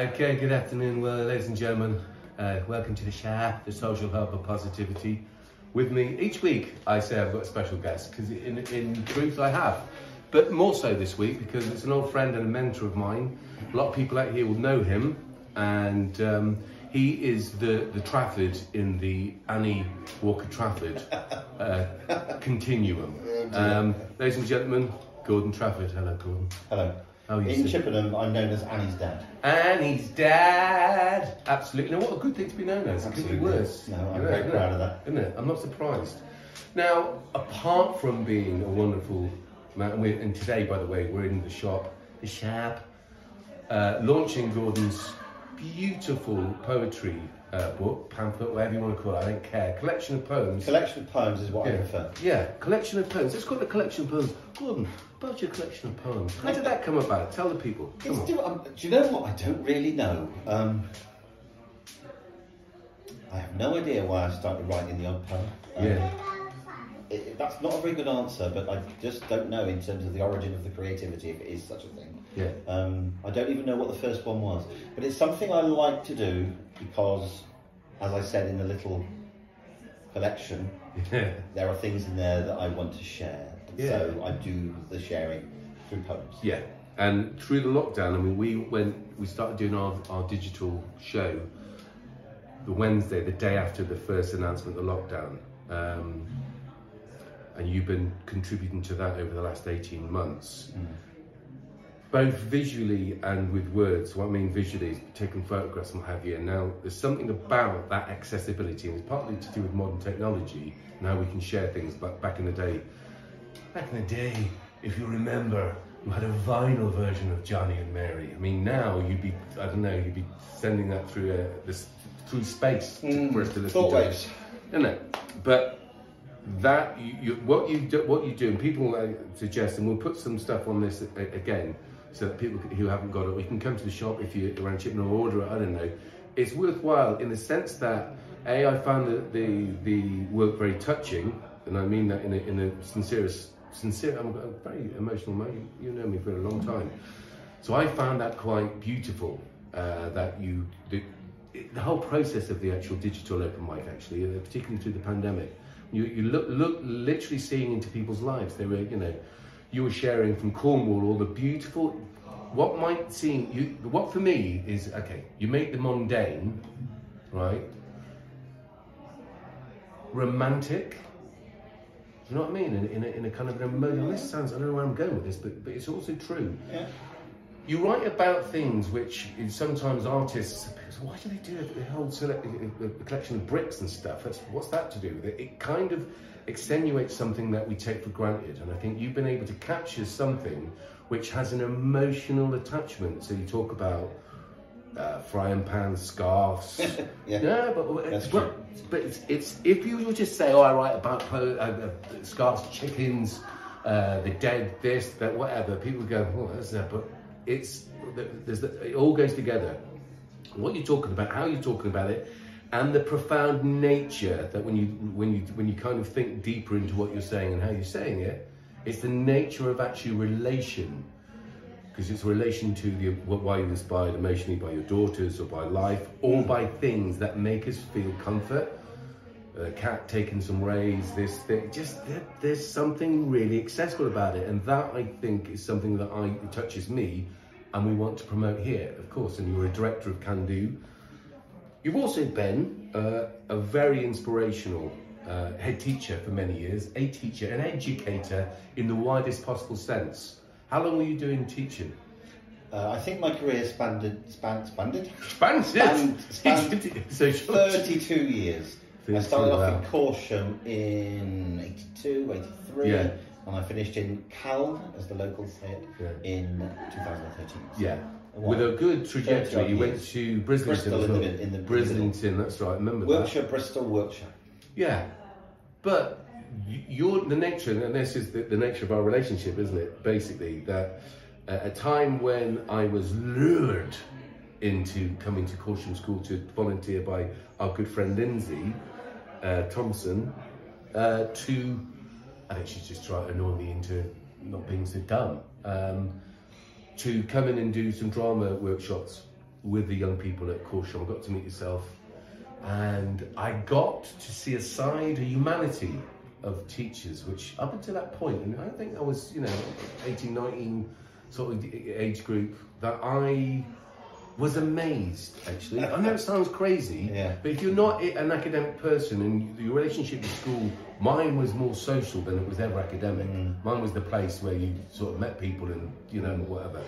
Okay, good afternoon, well, ladies and gentlemen. Uh, welcome to the Share, the social hub of positivity. With me each week, I say I've got a special guest because in, in truth I have. But more so this week because it's an old friend and a mentor of mine. A lot of people out here will know him, and um, he is the, the Trafford in the Annie Walker Trafford uh, continuum. Um, ladies and gentlemen, Gordon Trafford. Hello, Gordon. Hello. How are you, In sir? Chippenham, I'm known as Annie's dad. Annie's dad. Absolutely. Now, what a good thing to be known as. It could be worse. No, I'm very it? proud of that. Isn't it? I'm not surprised. Now, apart from being a wonderful man, and, and today, by the way, we're in the shop, the shop, uh, launching Gordon's beautiful poetry uh, book, pamphlet, whatever you want to call it, I don't care, collection of poems. Collection of poems is what I Yeah. prefer. Yeah, collection of poems. Let's call it a collection of poems. Gordon, about your collection of poems. How did that come about? Tell the people. Come on. do, um, do you know what? I don't really know. Um, I have no idea why I started writing the odd poem. Um, Yeah. It- that's not a very good answer, but I just don't know in terms of the origin of the creativity, if it is such a thing. Yeah. Um, I don't even know what the first one was, but it's something I like to do because, as I said in the little collection, Yeah. there are things in there that I want to share. Yeah. So I do the sharing through poems. Yeah, and through the lockdown, I mean, we went, we started doing our, our digital show the Wednesday, the day after the first announcement of the lockdown. Um, and you've been contributing to that over the last 18 months, both visually and with words. What I mean visually is taking photographs and what have you. And now there's something about that accessibility, and it's partly to do with modern technology and how we can share things. But back in the day, Back in the day, if you remember, you had a vinyl version of Johnny and Mary. I mean, now you'd be, I don't know, you'd be sending that through uh, this through space to, for us to listen thought to. waves. Isn't it? But that you, you what you do, what you do, and people suggest, and we'll put some stuff on this again, so that people who haven't got it, we can come to the shop if you're around Chippenham or order it. I don't know. It's worthwhile in the sense that a I found the the, the work very touching, and I mean that in a, in a sincerest sincere. I'm a very emotional man. You know me for a long time, so I found that quite beautiful. Uh, that you the, the whole process of the actual digital open mic, actually, uh, particularly through the pandemic, you you look look literally seeing into people's lives. They were, you know, you were sharing from Cornwall all the beautiful. What might seem you, what for me is okay. You make the mundane, right? Romantic. Do you know what I mean? In, in, a, in a kind of an emotional. This sounds. I don't know where I'm going with this, but but it's also true. Yeah. You write about things which sometimes artists. Why do they do a, a whole select, a, a collection of bricks and stuff? That's, what's that to do with it? It kind of extenuates something that we take for granted, and I think you've been able to capture something which has an emotional attachment. So you talk about uh, frying pans, scarves. Yeah. No, but That's but, but it's, it's if you were just say, oh, I write about po- uh, uh, scarves, chickens, uh, the dead, this, that, whatever. People go, oh, that's that. But it's there's the, it all goes together. What you're talking about, how you're talking about it, and the profound nature that when you when you when you kind of think deeper into what you're saying and how you're saying it, it's the nature of actually relation because it's relation to the why you're inspired emotionally by your daughters or by life or by things that make us feel comfort. Uh, a cat taking some rays, this thing, just there, there's something really accessible about it, and that I think is something that I touches me, and we want to promote here, of course. And you're a director of Can Do. You've also been uh, a very inspirational uh, head teacher for many years, a teacher, an educator in the widest possible sense. How long were you doing teaching? Uh, I think my career spanned, span, spanned Spanned, Spanned- spanned so short. 32 years. I 32, started off wow. in Corsham in 82, 83, Yeah. And I finished in Calne, as the locals say it, Yeah. in 2013. Yeah, with a good trajectory. 30 You went to Brislington Bristol in the in the- in the Brislington, that's right. I remember that. Wiltshire, Bristol, Wiltshire. Yeah, but you're the nature, and this is the, the nature of our relationship, isn't it? Basically, that at a time when I was lured into coming to Corsham School to volunteer by our good friend Lindsay uh, Thompson, uh, to I think she's just trying to annoy me into not being so dumb. Um, to come in and do some drama workshops with the young people at. I got to meet yourself, and I got to see a side, a humanity of teachers, which up until that point, and I think I was, you know, 18, 19 sort of age group, that I was amazed actually. I know it sounds crazy, Yeah. but if you're not an academic person and your relationship with school, mine was more social than it was ever academic. Mine was the place where you sort of met people and you know whatever.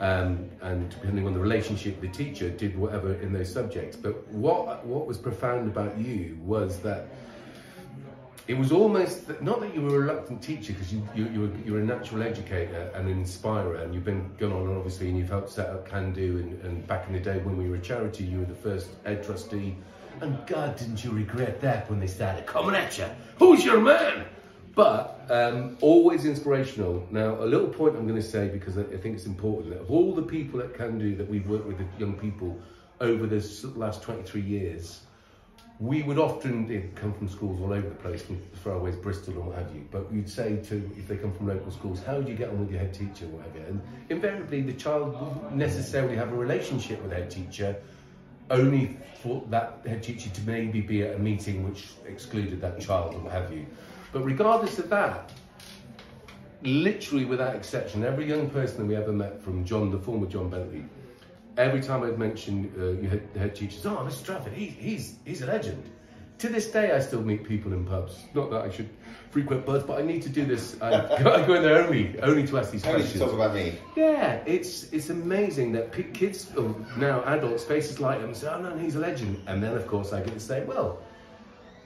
Um, and depending on the relationship, the teacher did whatever in those subjects. But what what was profound about you was that it was almost that, not that you were a reluctant teacher because you, you, you were, you're a natural educator and an inspirer and you've been going on obviously and you've helped set up Can Do and, and back in the day when we were a charity you were the first ed trustee and God didn't you regret that when they started coming at you who's your man but um, always inspirational now a little point I'm going to say because I, think it's important that of all the people at Can Do that we've worked with the young people over this last 23 years we would often come from schools all over the place, as far away as Bristol and what have you. But we'd say to, if they come from local schools, how do you get on with your head teacher, or whatever? And invariably, the child wouldn't necessarily have a relationship with their teacher, only for that head teacher to maybe be at a meeting which excluded that child, or what have you. But regardless of that, literally without exception, every young person that we ever met, from John, the former John Bentley, every time I'd mention uh, you had head teachers, oh, Mr. Trafford, he, he's he's a legend. To this day, I still meet people in pubs. Not that I should frequent pubs, but I need to do this. Uh, I, I go in there only only to ask these Only to questions. talk about me. Yeah, it's it's amazing that p- kids, or now adults, faces like them say, oh no, he's a legend. And then, of course, I get to say, well,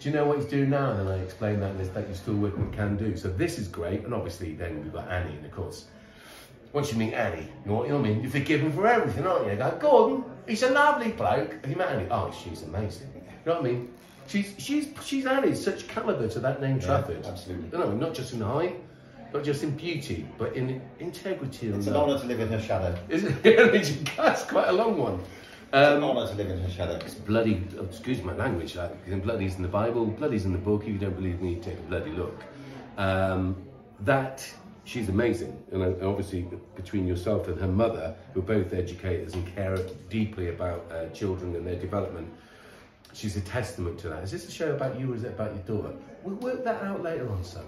do you know what he's doing now? And then I explain that, and it's that you're still working with Can Do. So this is great. And obviously, then we've got Annie, and of course, once you meet Annie, you know what, you I mean? You forgive him for everything, aren't you? You go, Gordon, he's a lovely bloke. Have you met Annie? Oh, she's amazing. You know what I mean? She's she's she's added such calibre to that name Trafford. absolutely. No, not just in height, not just in beauty, but in integrity and It's an honour to live in her shadow. Isn't it? That's quite a long one. It's an Um, honour to live in her shadow. It's bloody, oh, excuse my language, like, bloody's in the Bible, bloody's in the book. If you don't believe me, take a bloody look. Um, that, she's amazing. And uh, obviously, between yourself and her mother, who are both educators and care deeply about uh, children and their development, she's a testament to that. Is this a show about you or is it about your daughter? We'll work that out later on, son.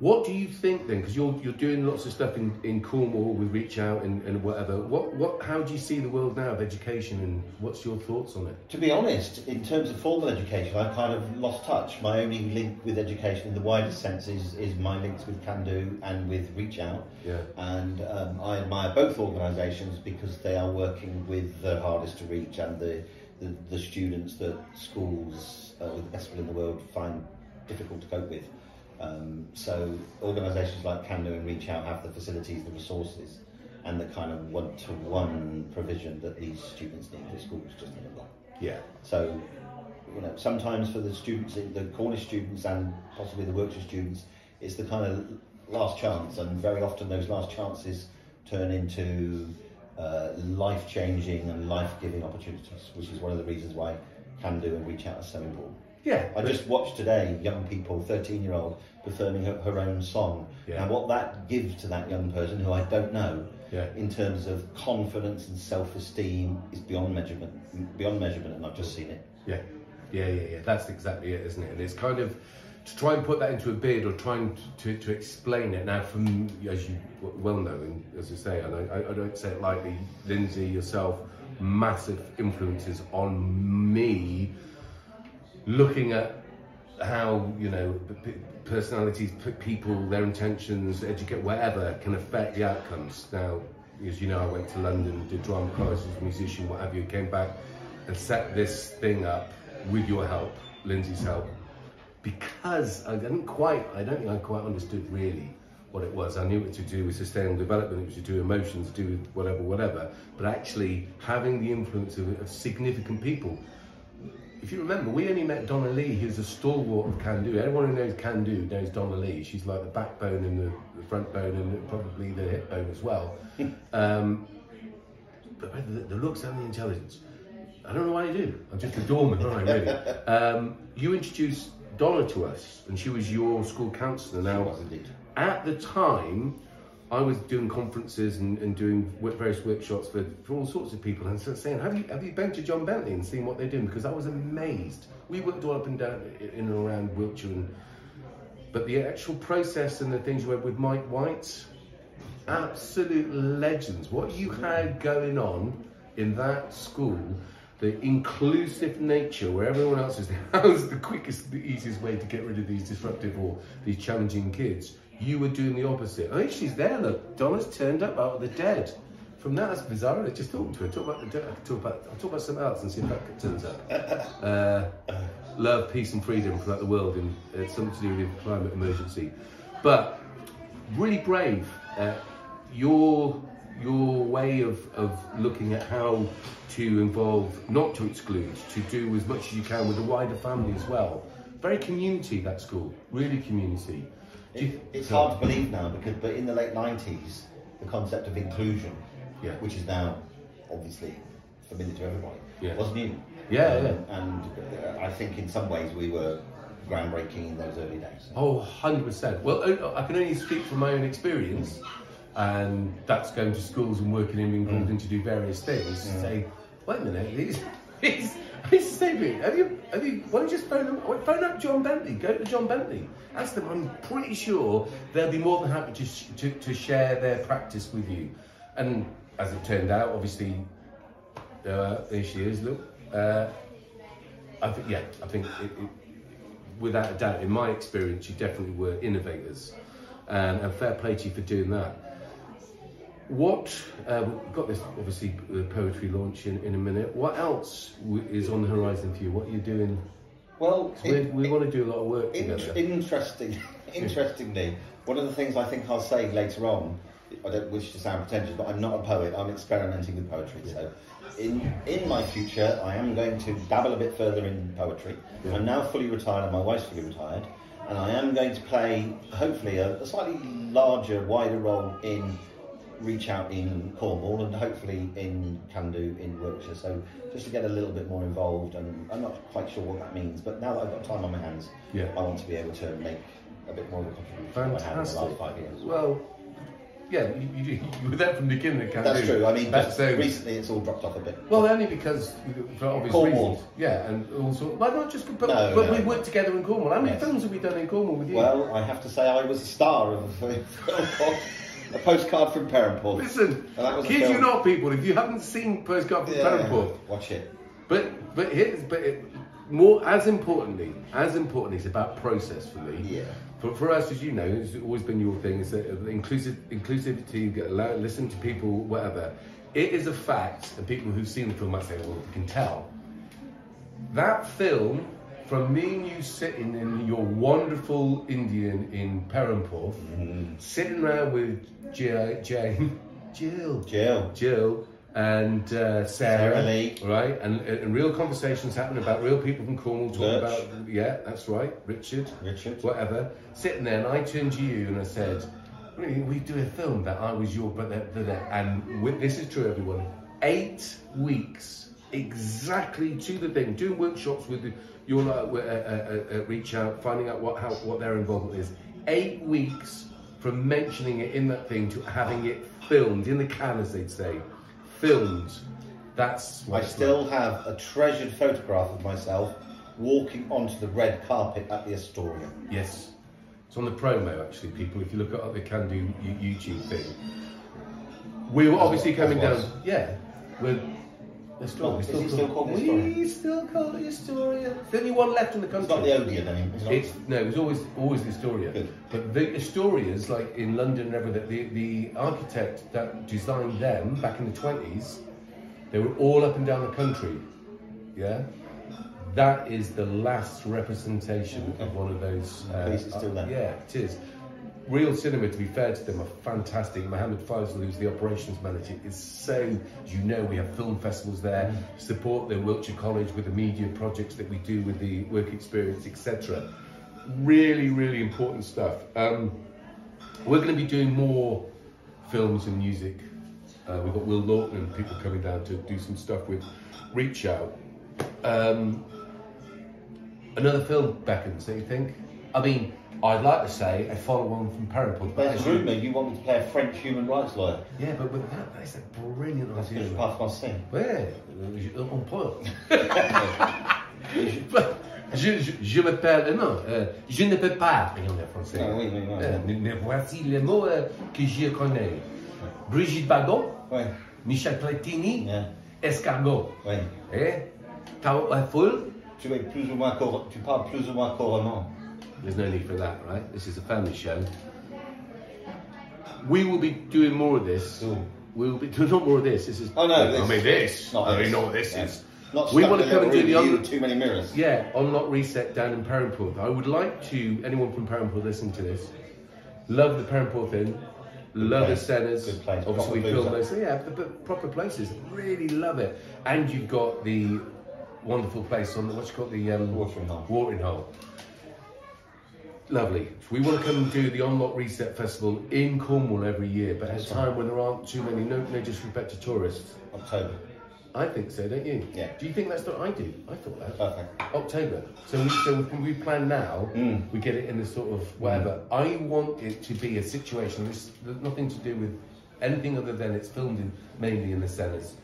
What do you think then? Because you're you're doing lots of stuff in, in Cornwall with Reach Out and, and whatever. What what how do you see the world now of education and what's your thoughts on it? To be honest, in terms of formal education, I've kind of lost touch. My only link with education in the widest sense is, is my links with Can Do and with Reach Out. Yeah. And um, I admire both organisations because they are working with the hardest to reach and the, the, the students that schools uh, with the best will in the world find difficult to cope with. Um, so organisations like Can Do and Reach Out have the facilities, the resources, and the kind of one-to-one provision that these students need. The schools just haven't got. Yeah. So, you know, sometimes for the students, the Cornish students and possibly the Wiltshire students, it's the kind of last chance, and very often those last chances turn into uh, life-changing and life-giving opportunities, which is one of the reasons why Can Do and Reach Out are so important. Yeah. I just watched today young people, 13 year old, performing her, her own song. Yeah. And what that gives to that young person, who I don't know, Yeah. in terms of confidence and self esteem, is beyond measurement. Beyond measurement, and I've just seen it. Yeah, yeah, yeah, yeah. That's exactly it, isn't it? And it's kind of to try and put that into a bid or trying to, to explain it. Now, from as you well know, and as I say, and I, I don't say it lightly, Lindsay yourself, massive influences on me. Looking at how you know personalities, people, their intentions, educate, whatever can affect the outcomes. Now, as you know, I went to London, did drama classes, musician, what have you, came back and set this thing up with your help, Lindsay's help, because I didn't quite, I don't think I quite understood really what it was. I knew it to do with sustainable development, it was to do with emotions, to do with whatever, whatever, but actually having the influence of, of significant people if you remember, we only met Donna Lee, who's a stalwart of Can Do. Everyone who knows Can Do knows Donna Lee. She's like the backbone and the, the front bone and probably the hip bone as well. um, but the, the looks and the intelligence, I don't know why I do. I'm just a doorman, aren't I, really? Um, you introduced Donna to us, and she was your school counsellor. Now, was indeed. at the time, I was doing conferences and, and doing various workshops for, for all sorts of people, and so saying, "Have you have you been to John Bentley and seen what they're doing?" Because I was amazed. We worked all up and down in and around Wiltshire, and, but the actual process and the things you had with Mike White, absolute legends. What you had going on in that school, the inclusive nature where everyone else is, how's the quickest, the easiest way to get rid of these disruptive or these challenging kids? You were doing the opposite. Oh, she's there, look. Donna's turned up out of the dead. From that, that's bizarre. I just talking to her. Talk about the. Talk about. I'll talk about something else and see if that turns up. Uh, love, peace, and freedom throughout the world, and it's something to do with the climate emergency. But really brave. Uh, your your way of, of looking at how to involve, not to exclude, to do as much as you can with the wider family as well. Very community that school, really community. It, it's so- hard to believe now because, but in the late nineties, the concept of inclusion, Yeah. which is now obviously familiar to everybody, Yeah. was new. Yeah, Um, yeah. And uh, I think in some ways we were groundbreaking in those early days. Oh, 100%. Well, I can only speak from my own experience, and that's going to schools and working and being called in to do various things. Say, wait a minute, these, these, say have you, have you, why don't you just phone them, phone up John Bentley, go to John Bentley, ask them, I'm pretty sure they'll be more than happy to, sh- to, to share their practice with you. And as it turned out, obviously, uh, there she is, look. Uh, I think, yeah, I think it, it, without a doubt, in my experience, you definitely were innovators, um, and fair play to you for doing that. What uh, we've got this obviously the poetry launch in, in a minute. What else w- is on the horizon for you? What are you doing? Well, We, it- we want to do a lot of work In- interesting, interestingly, one of the things I think I'll say later on, I don't wish to sound pretentious, but I'm not a poet. I'm experimenting with poetry. So, in in my future, I am going to dabble a bit further in poetry. Yeah. I'm now fully retired, and my wife's fully retired, and I am going to play hopefully a, a slightly larger, wider role in reach out in Cornwall and hopefully in Can Do in Wiltshire. So just to get a little bit more involved, and I'm not quite sure what that means. But now that I've got time on my hands, Yeah. I want to be able to make a bit more of a contribution than I have in the Fantastic. last five years. Well, yeah, you, you, you were there from the beginning. Can't That's do. true. I mean, sounds- recently it's all dropped off a bit. Well, only because for obvious Cornwall. reasons. Yeah, and also, well, not just, but, No, but no. we worked together in Cornwall. How many Yes. films have we done in Cornwall with you? Well, I have to say I was a star of a film called A Postcard from Perranporth. Listen, And that was a kid you not, people. If you haven't seen Postcard from Yeah, Perranporth, watch it. but but here's but it, more as importantly, as importantly, it's about process for me. Yeah. For, for us, as you know, it's always been your thing. It's inclusive inclusivity, get allow, listen to people, whatever. It is a fact, and people who've seen the film might say, "Well, you can tell." That film, from me and you sitting in your wonderful Indian in Perranporth, mm-hmm. sitting around with Jill, Jane, Jill, Jill. Jill and uh, Sarah, Sarah Lee. right? And, and real conversations happening about real people from Cornwall talking Lurch. about, yeah, that's right, Richard, Richard. whatever. Sitting there, and I turned to you and I said, "Really, we do a film that I was your brother, brother." and with, this is true, everyone. Eight weeks, exactly to the thing, doing workshops with your uh, uh, uh, uh, reach out, finding out what how what their involvement is. Eight weeks from mentioning it in that thing to having it filmed in the can, as they'd say, filmed. That's what I still like. have a treasured photograph of myself walking onto the red carpet at the Astoria. Yes. It's on the promo, actually, people. If you look at the Can Do YouTube thing, we were obviously coming down. Yeah, we're. The story. Oh, we is it still called the We still call it Astoria. It's the only one left in the It's country. not the Odeon name. It's. It's no, it was always always the Astoria. Good. But the Astorias, like in London and everything, the, the architect that designed them back in the twenties, they were all up and down the country. Yeah, that is the last representation of one of those. uh, The piece is still there. yeah, it is. Reel Cinema, to be fair to them, are fantastic. Mohammed Faisal, who's the operations manager, is so, as you know, we have film festivals there, support the Wiltshire College with the media projects that we do with the work experience, etc. Really, really important stuff. Um, we're going to be doing more films and music. Uh, we've got Will Lawton and people coming down to do some stuff with Reach Out. Um, another film beckons, don't you think? I mean, I'd like to say a follow-on from. There's you- rumour you want me to play a French human rights lawyer. Yeah, but with that, that's a brilliant je idea. parle français. Ouais, je- on peut. je, je, je m'appelle, non, euh, je ne peux pas rien en français. Ah oui, oui, oui. Euh, mais, mais voici les mots euh, que je connais. Brigitte Bardot, Ouais, Michel Platini, yeah, escargot. ouais. Eh? Tao uh, full? Tu, es plus ou moins cor- tu parles plus ou moins couramment. There's no need for that, right? This is a family show. We will be doing more of this. Cool. We will be doing not more of this. This is. Oh no, I this, mean this. Not I this. mean know what this Yeah. is. Not We wanna come and do the other- too many mirrors. Yeah, unlock reset down in Perranporth. I would like to anyone from Perranporth listen to this. Love the Perranporth Inn. Love the centres. Good place. Obviously, we Proper filmed boozer. those. Yeah, proper places. Really love it. And you've got the wonderful place on the what's it called the um, Watering hole. Watering hole. Lovely. We want to come and do the Unlock Reset Festival in Cornwall every year, but at a time when there aren't too many, no, no disrespect to tourists. October. I think so, don't you? Yeah. Do you think that's what I do? I thought that. Perfect. October. So we, so we plan now, Mm. we get it in the sort of whatever. I want it to be a situation. This there's nothing to do with anything other than it's filmed in mainly in the centres.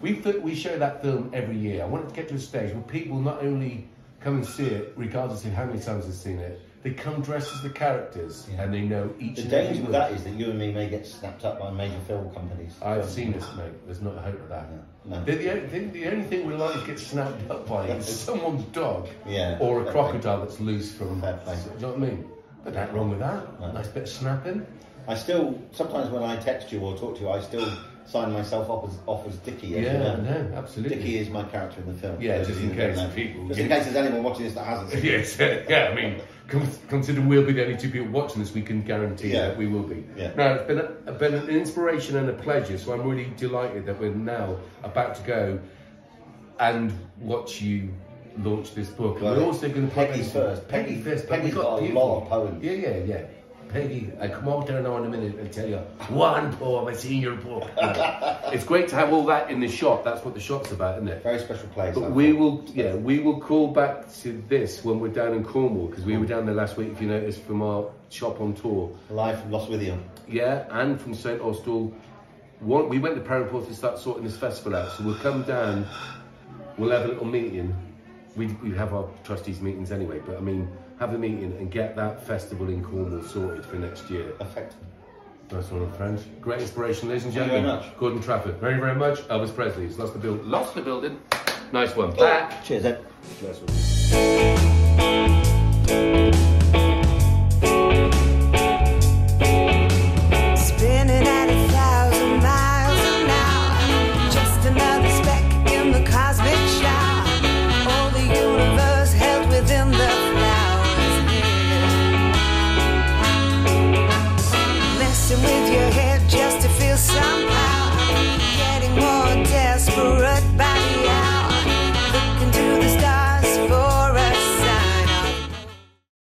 We we show that film every year. I want it to get to a stage where people not only come and see it, regardless of how many times they've seen it, they come dressed as the characters Yeah. and they know each. The danger with that is that you and me may get snapped up by major film companies. I've seen this, mate. There's not a hope of that. No. No. The, the, only thing, the only thing we're likely to get snapped up by is someone's dog Yeah, or a fair play. crocodile that's loose from. Fair play. Do you know what I mean? But nothing wrong with that. No. Nice bit of snapping. I still sometimes when I text you or talk to you, I still sign myself off as off as Dickie. as you Yeah, know. no, absolutely. Dickie is my character in the film. Yeah, just in case people Just in case there's anyone watching this that hasn't seen. it. Yes, yeah. I mean, con- considering we'll be the only two people watching this, we can guarantee Yeah. that we will be. Yeah. No, it's been, a, been an inspiration and a pleasure. So I'm really delighted that we're now about to go and watch you launch this book. Well, we're also going to Peggy's first. Peggy, Peggy- first. but Peggy's we've got a lot of poems. Yeah, yeah, yeah. Peggy, I come out there now in a minute and tell you one poem in your book. it's great to have all that in the shop. That's what the shop's about, isn't it? Very special place. But we will, yeah, we will call back to this when we're down in Cornwall because we were down there last week. If you noticed from our shop on tour, live from Lostwithiel. yeah, and from St Austell. We went to Perranporth to start sorting this festival out. So we'll come down, we'll have a little meeting. We we have our trustees meetings anyway, but I mean, have a meeting and get that festival in Cornwall sorted for next year. Effect. Nice one, friends. Great inspiration, ladies and Thank you very gentlemen. much. Gordon Trafford. Very, very much. Elvis Presley. He's lost the build. Lost the building. Nice one. Oh, Back. cheers, Ed. Nice one.